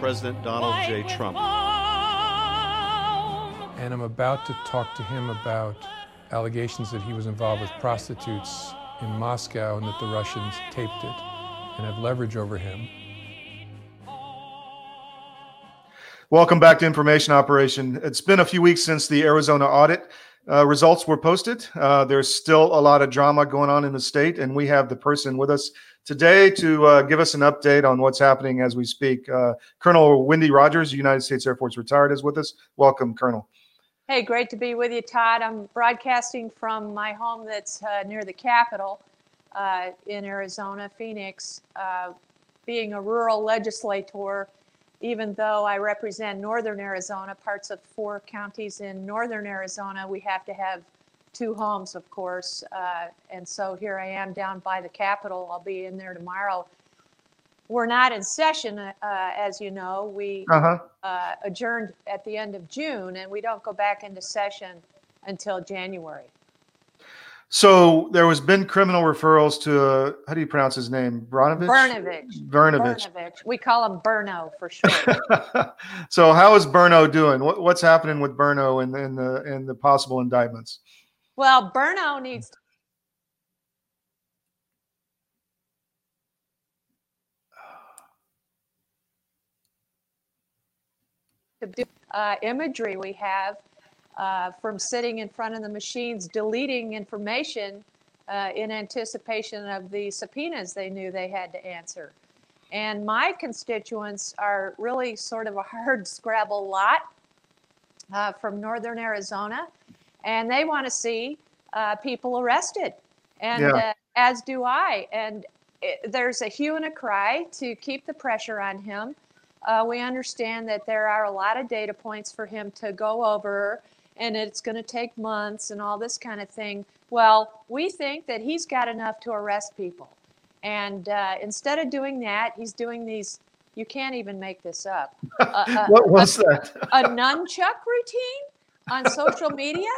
President Donald J. Trump. And I'm about to talk to him about allegations that he was involved with prostitutes in Moscow and that the Russians taped it and have leverage over him. Welcome back to Information Operation. It's been a few weeks since the Arizona audit uh, results were posted. Uh, there's still a lot of drama going on in the state, and we have the person with us today to uh, give us an update on what's happening as we speak. Uh, Colonel Wendy Rogers, United States Air Force retired, is with us. Welcome, Colonel. Hey, great to be with you, Todd. I'm broadcasting from my home that's uh, near the Capitol uh, in Arizona, Phoenix. being a rural legislator, even though I represent northern Arizona, parts of four counties in northern Arizona, we have to have two homes, of course. Uh, and so here I am down by the Capitol. I'll be in there tomorrow. We're not in session, uh, as you know. We uh-huh. uh, adjourned at the end of June, and we don't go back into session until January. So there was been criminal referrals to uh, how do you pronounce his name? Bronovich. Brnovich. Brnovich. Brnovich. We call him Berno for sure. so how is Berno doing? What, what's happening with Berno and in, in the in the possible indictments? Well, Berno needs. To uh, imagery we have uh, from sitting in front of the machines, deleting information uh, in anticipation of the subpoenas they knew they had to answer. And my constituents are really sort of a hard scrabble lot uh, from northern Arizona, and they want to see uh, people arrested, and yeah. Uh, as do I. And it, there's a hue and a cry to keep the pressure on him. Uh, we understand that there are a lot of data points for him to go over and it's going to take months and all this kind of thing. Well, we think that he's got enough to arrest people. And uh, instead of doing that, he's doing these, you can't even make this up. Uh, what was a, that? a nunchuck routine on social media.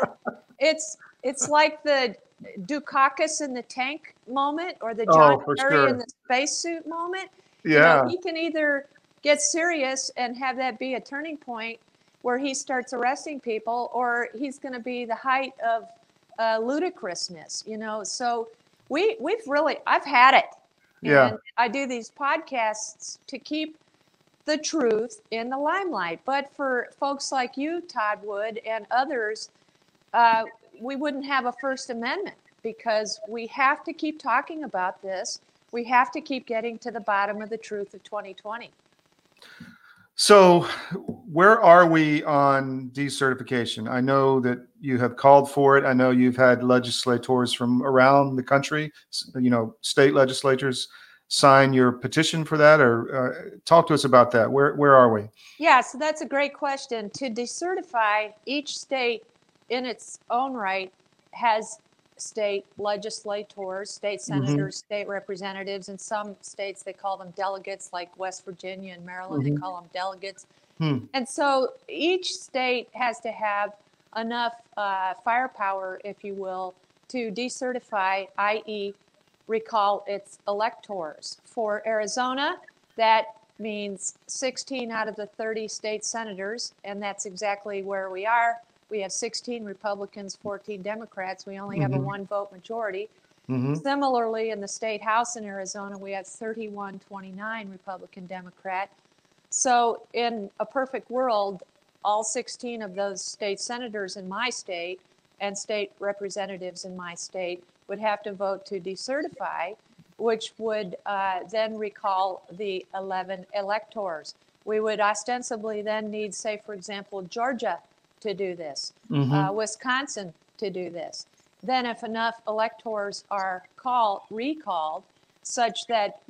It's it's like the Dukakis in the tank moment or the John oh, Kerry sure. in the spacesuit moment. Yeah. You know, he can either get serious and have that be a turning point where he starts arresting people, or he's going to be the height of uh, ludicrousness, you know. So we we've really I've had it. Yeah. And I do these podcasts to keep the truth in the limelight. But for folks like you, Todd Wood, and others, uh, we wouldn't have a First Amendment because we have to keep talking about this. We have to keep getting to the bottom of the truth of 2020. So, where are we on decertification? I know that you have called for it. I know you've had legislators from around the country, you know, state legislatures sign your petition for that or uh, talk to us about that. Where where are we? Yeah, so that's a great question. To decertify, each state in its own right has state legislators, state mm-hmm. senators, mm-hmm. state representatives. In some states, they call them delegates, like West Virginia and Maryland, mm-hmm. they call them delegates. Hmm. And so each state has to have enough uh, firepower, if you will, to decertify, i.e., recall its electors. For Arizona, that means 16 out of the 30 state senators, and that's exactly where we are we have 16 Republicans, 14 Democrats. We only have mm-hmm. a one vote majority. Mm-hmm. Similarly, in the state house in Arizona, we have 31 29 Republican Democrat. So, in a perfect world, all 16 of those state senators in my state and state representatives in my state would have to vote to decertify, which would uh, then recall the 11 electors. We would ostensibly then need, say, for example, Georgia to do this, mm-hmm. uh, Wisconsin to do this. Then, if enough electors are call, recalled, such that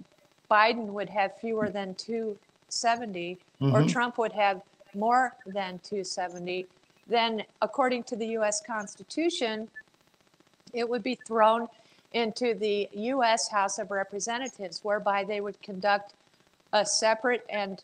Biden would have fewer than two 270, or Trump would have more than 270, then according to the US Constitution, it would be thrown into the US House of Representatives, whereby they would conduct a separate and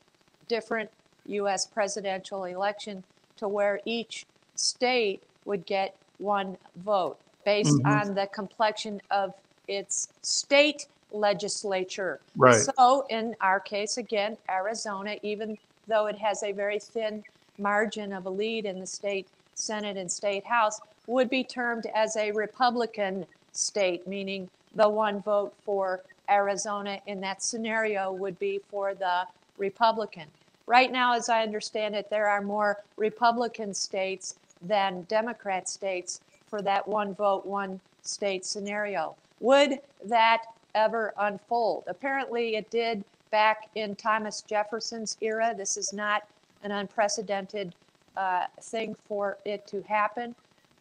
different US presidential election to where each state would get one vote based mm-hmm. on the complexion of its state legislature. Right. So, in our case, again, Arizona, even though it has a very thin margin of a lead in the state Senate and state House, would be termed as a Republican state, meaning the one vote for Arizona in that scenario would be for the Republican. Right now, as I understand it, there are more Republican states than Democrat states for that one vote, one state scenario. Would that ever unfold? Apparently, it did back in Thomas Jefferson's era. This is not an unprecedented uh, thing for it to happen.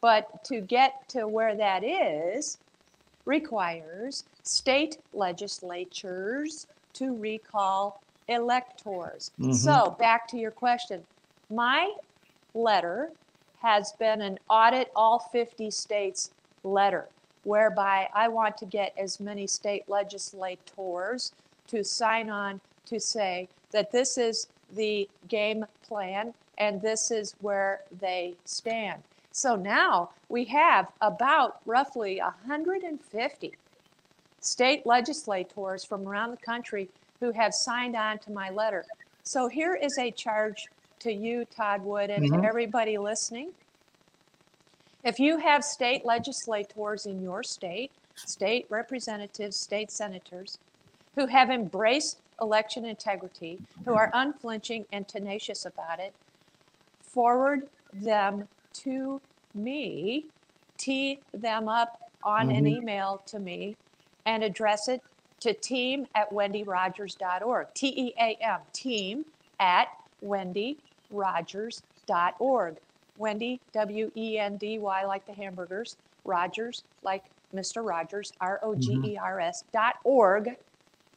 But to get to where that is requires state legislatures to recall electors. Mm-hmm. So, back to your question. My letter has been an audit all 50 states letter, whereby I want to get as many state legislators to sign on to say that this is the game plan and this is where they stand. So now we have about roughly 150 state legislators from around the country who have signed on to my letter. So here is a charge to you, Todd Wood, and to mm-hmm. everybody listening. If you have state legislators in your state, state representatives, state senators, who have embraced election integrity, who are unflinching and tenacious about it, forward them to me, tee them up on an mm-hmm. email to me, and address it to team at wendyrogers.org. T E A M, team at wendyrogers.org. Wendy, W E N D Y, like the hamburgers, Rogers, like Mr. Rogers, mm-hmm. R O G E R S dot org,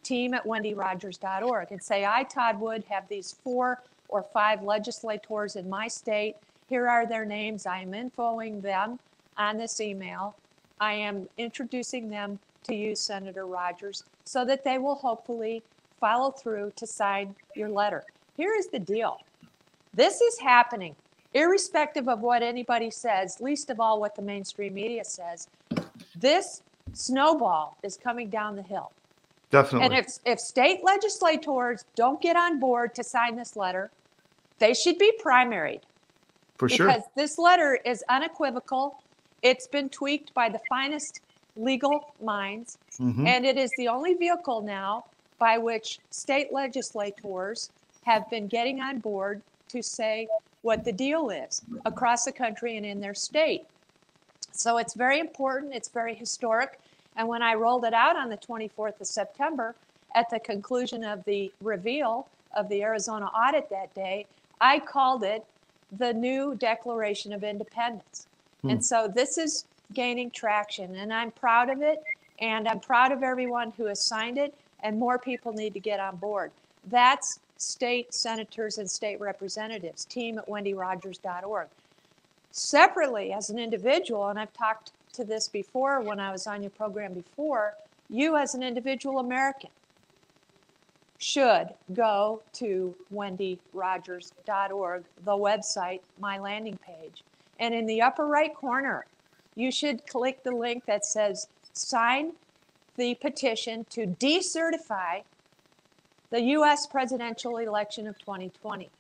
team at wendyrogers.org, and say, I, Todd Wood, have these four or five legislators in my state. Here are their names. I am infoing them on this email. I am introducing them to you, Senator Rogers, so that they will hopefully follow through to sign your letter. Here is the deal this is happening, irrespective of what anybody says, least of all what the mainstream media says. This snowball is coming down the hill. Definitely. And if, if state legislators don't get on board to sign this letter, they should be primaried For sure. because this letter is unequivocal. It's been tweaked by the finest legal minds, Mhm. and it is the only vehicle now by which state legislators have been getting on board to say what the deal is across the country and in their state. So it's very important, it's very historic. And when I rolled it out on the 24th of September, at the conclusion of the reveal of the Arizona audit that day, I called it the new Declaration of Independence. Hmm. And so this is gaining traction, and I'm proud of it. And I'm proud of everyone who has signed it, and more people need to get on board. That's state senators and state representatives, team at wendyrogers.org. Separately, as an individual, and I've talked to this before when I was on your program before, you as an individual American should go to wendyrogers.org, the website, my landing page. And in the upper right corner, you should click the link that says sign the petition to decertify the US presidential election of 2020.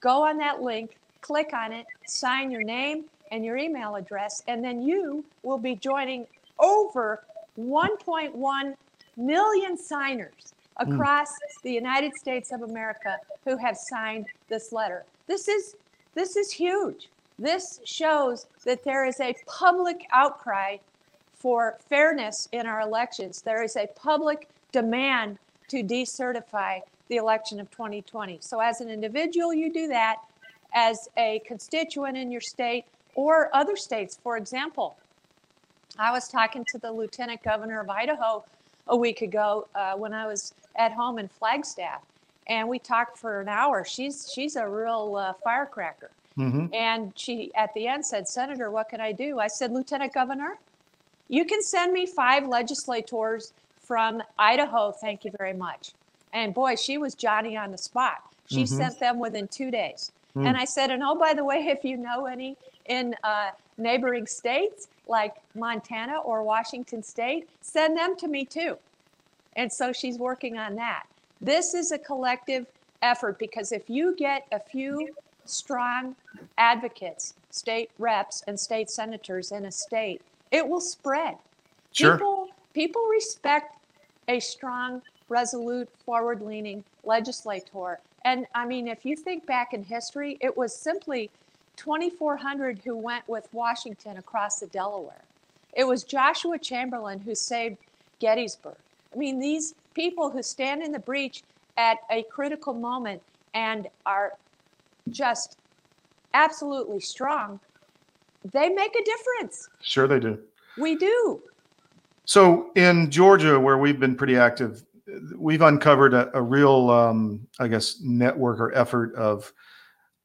Go on that link, click on it, sign your name and your email address, and then you will be joining over 1.1 million signers Hmm. across the United States of America who have signed this letter. This is this is huge. This shows that there is a public outcry for fairness in our elections. There is a public demand to decertify the election of 2020. So, as an individual, you do that. As a constituent in your state or other states, for example, I was talking to the lieutenant governor of Idaho a week ago uh, when I was at home in Flagstaff. and we talked for an hour. She's she's a real uh, firecracker. hmm And she, at the end, said, Senator, what can I do? I said, Lieutenant Governor, you can send me five legislators from Idaho. Thank you very much. And boy, she was Johnny on the spot. She Mhm. sent them within two days. Mm. And I said, and oh, by the way, if you know any in uh, neighboring states like Montana or Washington State, send them to me too. And so she's working on that. This is a collective effort because if you get a few strong advocates, state reps, and state senators in a state, it will spread. Sure. People, people respect a strong, resolute, forward leaning legislator. And I mean, if you think back in history, it was simply 2,400 who went with Washington across the Delaware. It was Joshua Chamberlain who saved Gettysburg. I mean, these people who stand in the breach at a critical moment and are just absolutely strong, they make a difference. Sure, they do. We do. So in Georgia, where we've been pretty active, we've uncovered a, a real, um, I guess, network or effort of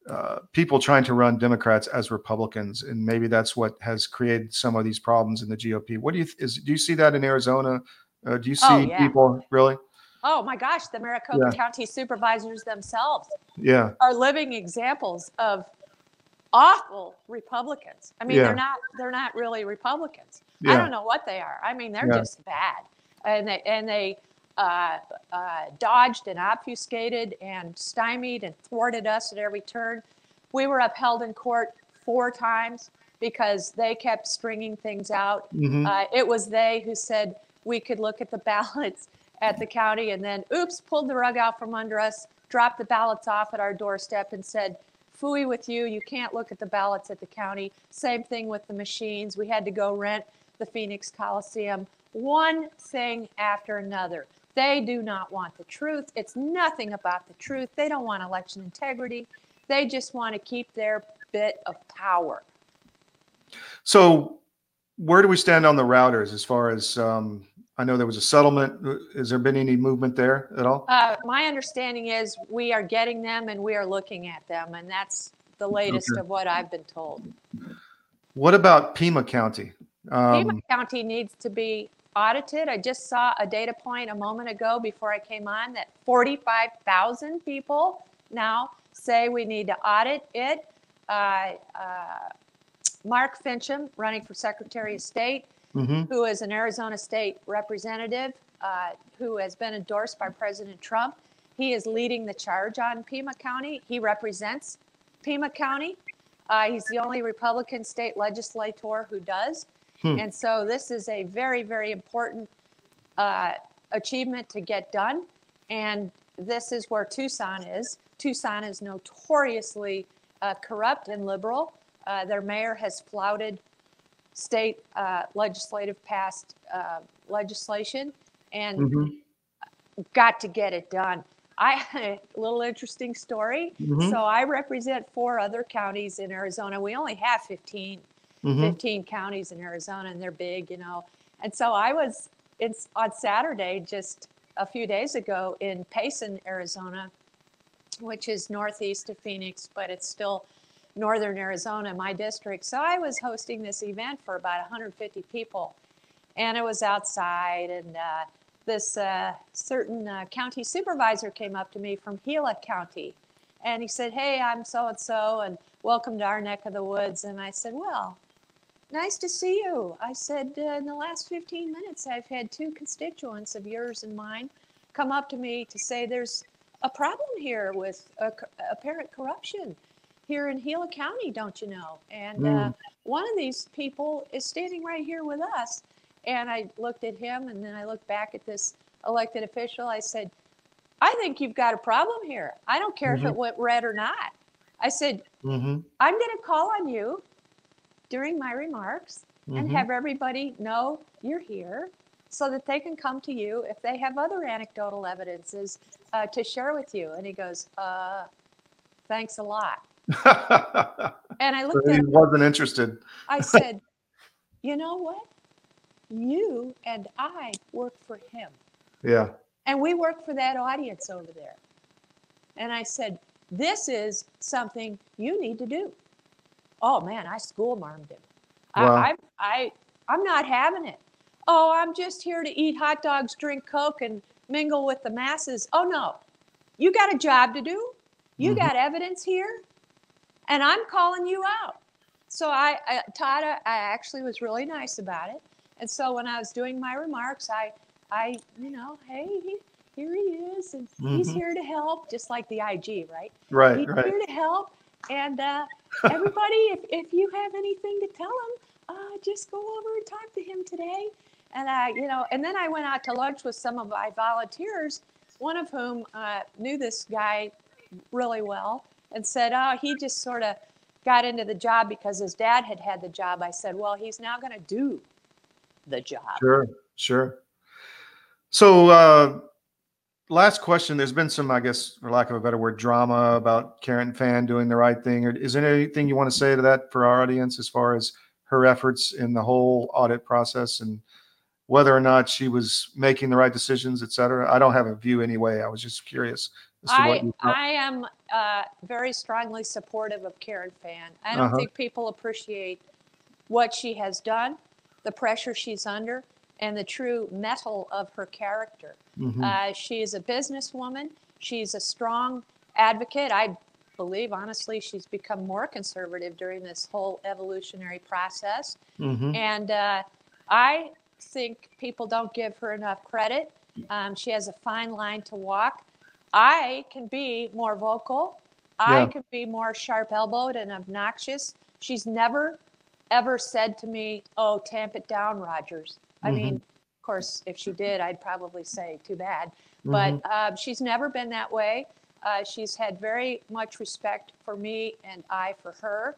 uh, people trying to run Democrats as Republicans, and maybe that's what has created some of these problems in the GOP. What do you is? Do you see that in Arizona? Uh, do you see Oh, yeah. people really? Oh my gosh, the Maricopa Yeah. County supervisors themselves Yeah, are living examples of awful Republicans. I mean, Yeah. they're not they're not really Republicans. I don't know what they are. I mean, they're just bad, and they and they uh, uh, dodged and obfuscated and stymied and thwarted us at every turn. We were upheld in court four times because they kept stringing things out. Mhm. Uh, it was they who said we could look at the ballots at the county and then, oops, pulled the rug out from under us, dropped the ballots off at our doorstep and said, Fooey with you, you can't look at the ballots at the county. Same thing with the machines. We had to go rent the Phoenix Coliseum. One thing after another. They do not want the truth. It's nothing about the truth. They don't want election integrity. They just want to keep their bit of power. So, where do we stand on the routers as far as um, I know there was a settlement? Has there been any movement there at all? Uh, my understanding is we are getting them and we are looking at them, and that's the latest Okay. of what I've been told. What about Pima County? Um, Pima County needs to be audited. I just saw a data point a moment ago before I came on that 45,000 people now say we need to audit it. Uh, uh, Mark Finchem, running for Secretary of State, mhm. who is an Arizona State representative, uh, who has been endorsed by President Trump. He is leading the charge on Pima County. He represents Pima County. Uh, he's the only Republican state legislator who does. Hmm. And so this is a very, very important uh, achievement to get done. And this is where Tucson is. Tucson is notoriously uh, corrupt and liberal. Uh, their mayor has flouted state uh, legislative passed uh, legislation and Mhm. got to get it done. I a little interesting story. Mhm. So I represent four other counties in Arizona. We only have 15 Mhm. 15 counties in Arizona, and they're big, you know. And so I was it's on Saturday, just a few days ago, in Payson, Arizona, which is northeast of Phoenix, but it's still northern Arizona, my district. So I was hosting this event for about 150 people, and it was outside. And uh, this uh, certain uh, county supervisor came up to me from Gila County, and he said, "Hey, I'm so and so, and welcome to our neck of the woods." And I said, "Well." Nice to see you. I said, uh, in the last 15 minutes, I've had two constituents of yours and mine come up to me to say there's a problem here with uh, apparent corruption here in Gila County, don't you know? And uh, Mm. one of these people is standing right here with us. And I looked at him and then I looked back at this elected official. I said, I think you've got a problem here. I don't care if Mhm. it went red or not. I said, Mhm. I'm going to call on you during my remarks and Mhm. have everybody know you're here so that they can come to you if they have other anecdotal evidences uh, to share with you. And he goes, uh, Thanks a lot. And I looked So at he wasn't interested. I said, You know what? You and I work for him. Yeah. And we work for that audience over there. And I said, This is something you need to do. Oh man, I school marmed him. Wow. I, I, I, I'm not having it. Oh, I'm just here to eat hot dogs, drink Coke, and mingle with the masses. Oh no, you got a job to do. You Mhm. got evidence here, and I'm calling you out. So I, I Todd, I I actually was really nice about it. And so when I was doing my remarks, I, I, you know, hey, he, here he is, and he's Mhm. here to help, just like the IG, right? Right, He's right. here to help. And uh, everybody, if, if you have anything to tell him, uh, just go over and talk to him today. And I, you know, and then I went out to lunch with some of my volunteers, one of whom uh, knew this guy really well and said, oh, he just sort of got into the job because his dad had had the job. I said, well, he's now going to do the job. Sure, sure. So, uh, last question. There's been some, I guess, for lack of a better word, drama about Karen Fann doing the right thing. Or Is there anything you want to say to that for our audience as far as her efforts in the whole audit process and whether or not she was making the right decisions, et cetera? I don't have a view anyway. I was just curious as to what I. I am uh, very strongly supportive of Karen Fann. I don't Uh-huh. think people appreciate what she has done, the pressure she's under, and the true mettle of her character. Mhm. Uh, she is a businesswoman. She's a strong advocate. I believe, honestly, she's become more conservative during this whole evolutionary process. Mhm. And uh, I think people don't give her enough credit. Um, she has a fine line to walk. I can be more vocal. I Yeah. can be more sharp elbowed and obnoxious. She's never, ever said to me, Oh, tamp it down, Rogers. I Mhm. mean, of course, if she did, I'd probably say, Too bad. But uh, she's never been that way. Uh, she's had very much respect for me and I for her.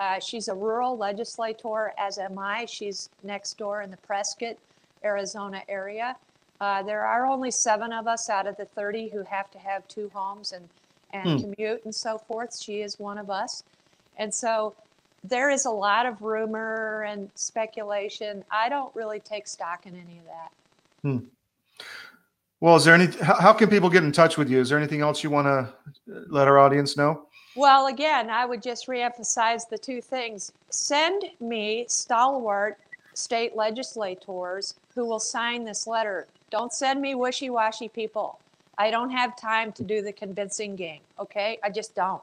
Uh, she's a rural legislator, as am I. She's next door in the Prescott, Arizona area. Uh, there are only seven of us out of the 30 who have to have two homes and, and Hmm. commute and so forth. She is one of us. And so there is a lot of rumor and speculation. I don't really take stock in any of that. Hmm. Well, is there any, how, can people get in touch with you? Is there anything else you want to let our audience know? Well, again, I would just reemphasize the two things. Send me stalwart state legislators who will sign this letter. Don't send me wishy washy people. I don't have time to do the convincing game, okay? I just don't.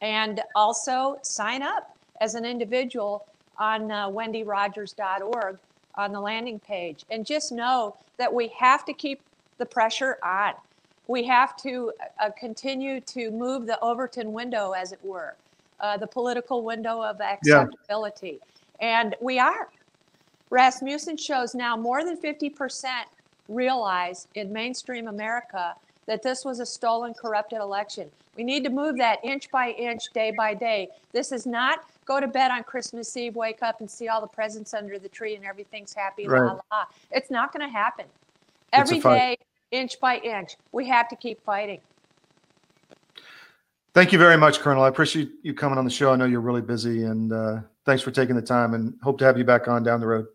And also sign up as an individual on uh, wendyrogers.org on the landing page. And just know that we have to keep the pressure on. We have to uh, continue to move the Overton window, as it were, uh, the political window of acceptability. And we are. Rasmussen shows now more than 50% realize in mainstream America that this was a stolen, corrupted election. We need to move that inch by inch, day by day. This is not go to bed on Christmas Eve, wake up and see all the presents under the tree and everything's happy, la Right. la. It's not going to happen. It's Every day, inch by inch, we have to keep fighting. Thank you very much, Colonel. I appreciate you coming on the show. I know you're really busy and uh, thanks for taking the time and hope to have you back on down the road.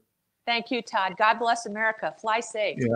Thank you, Todd. God bless America. Fly safe. Yeah.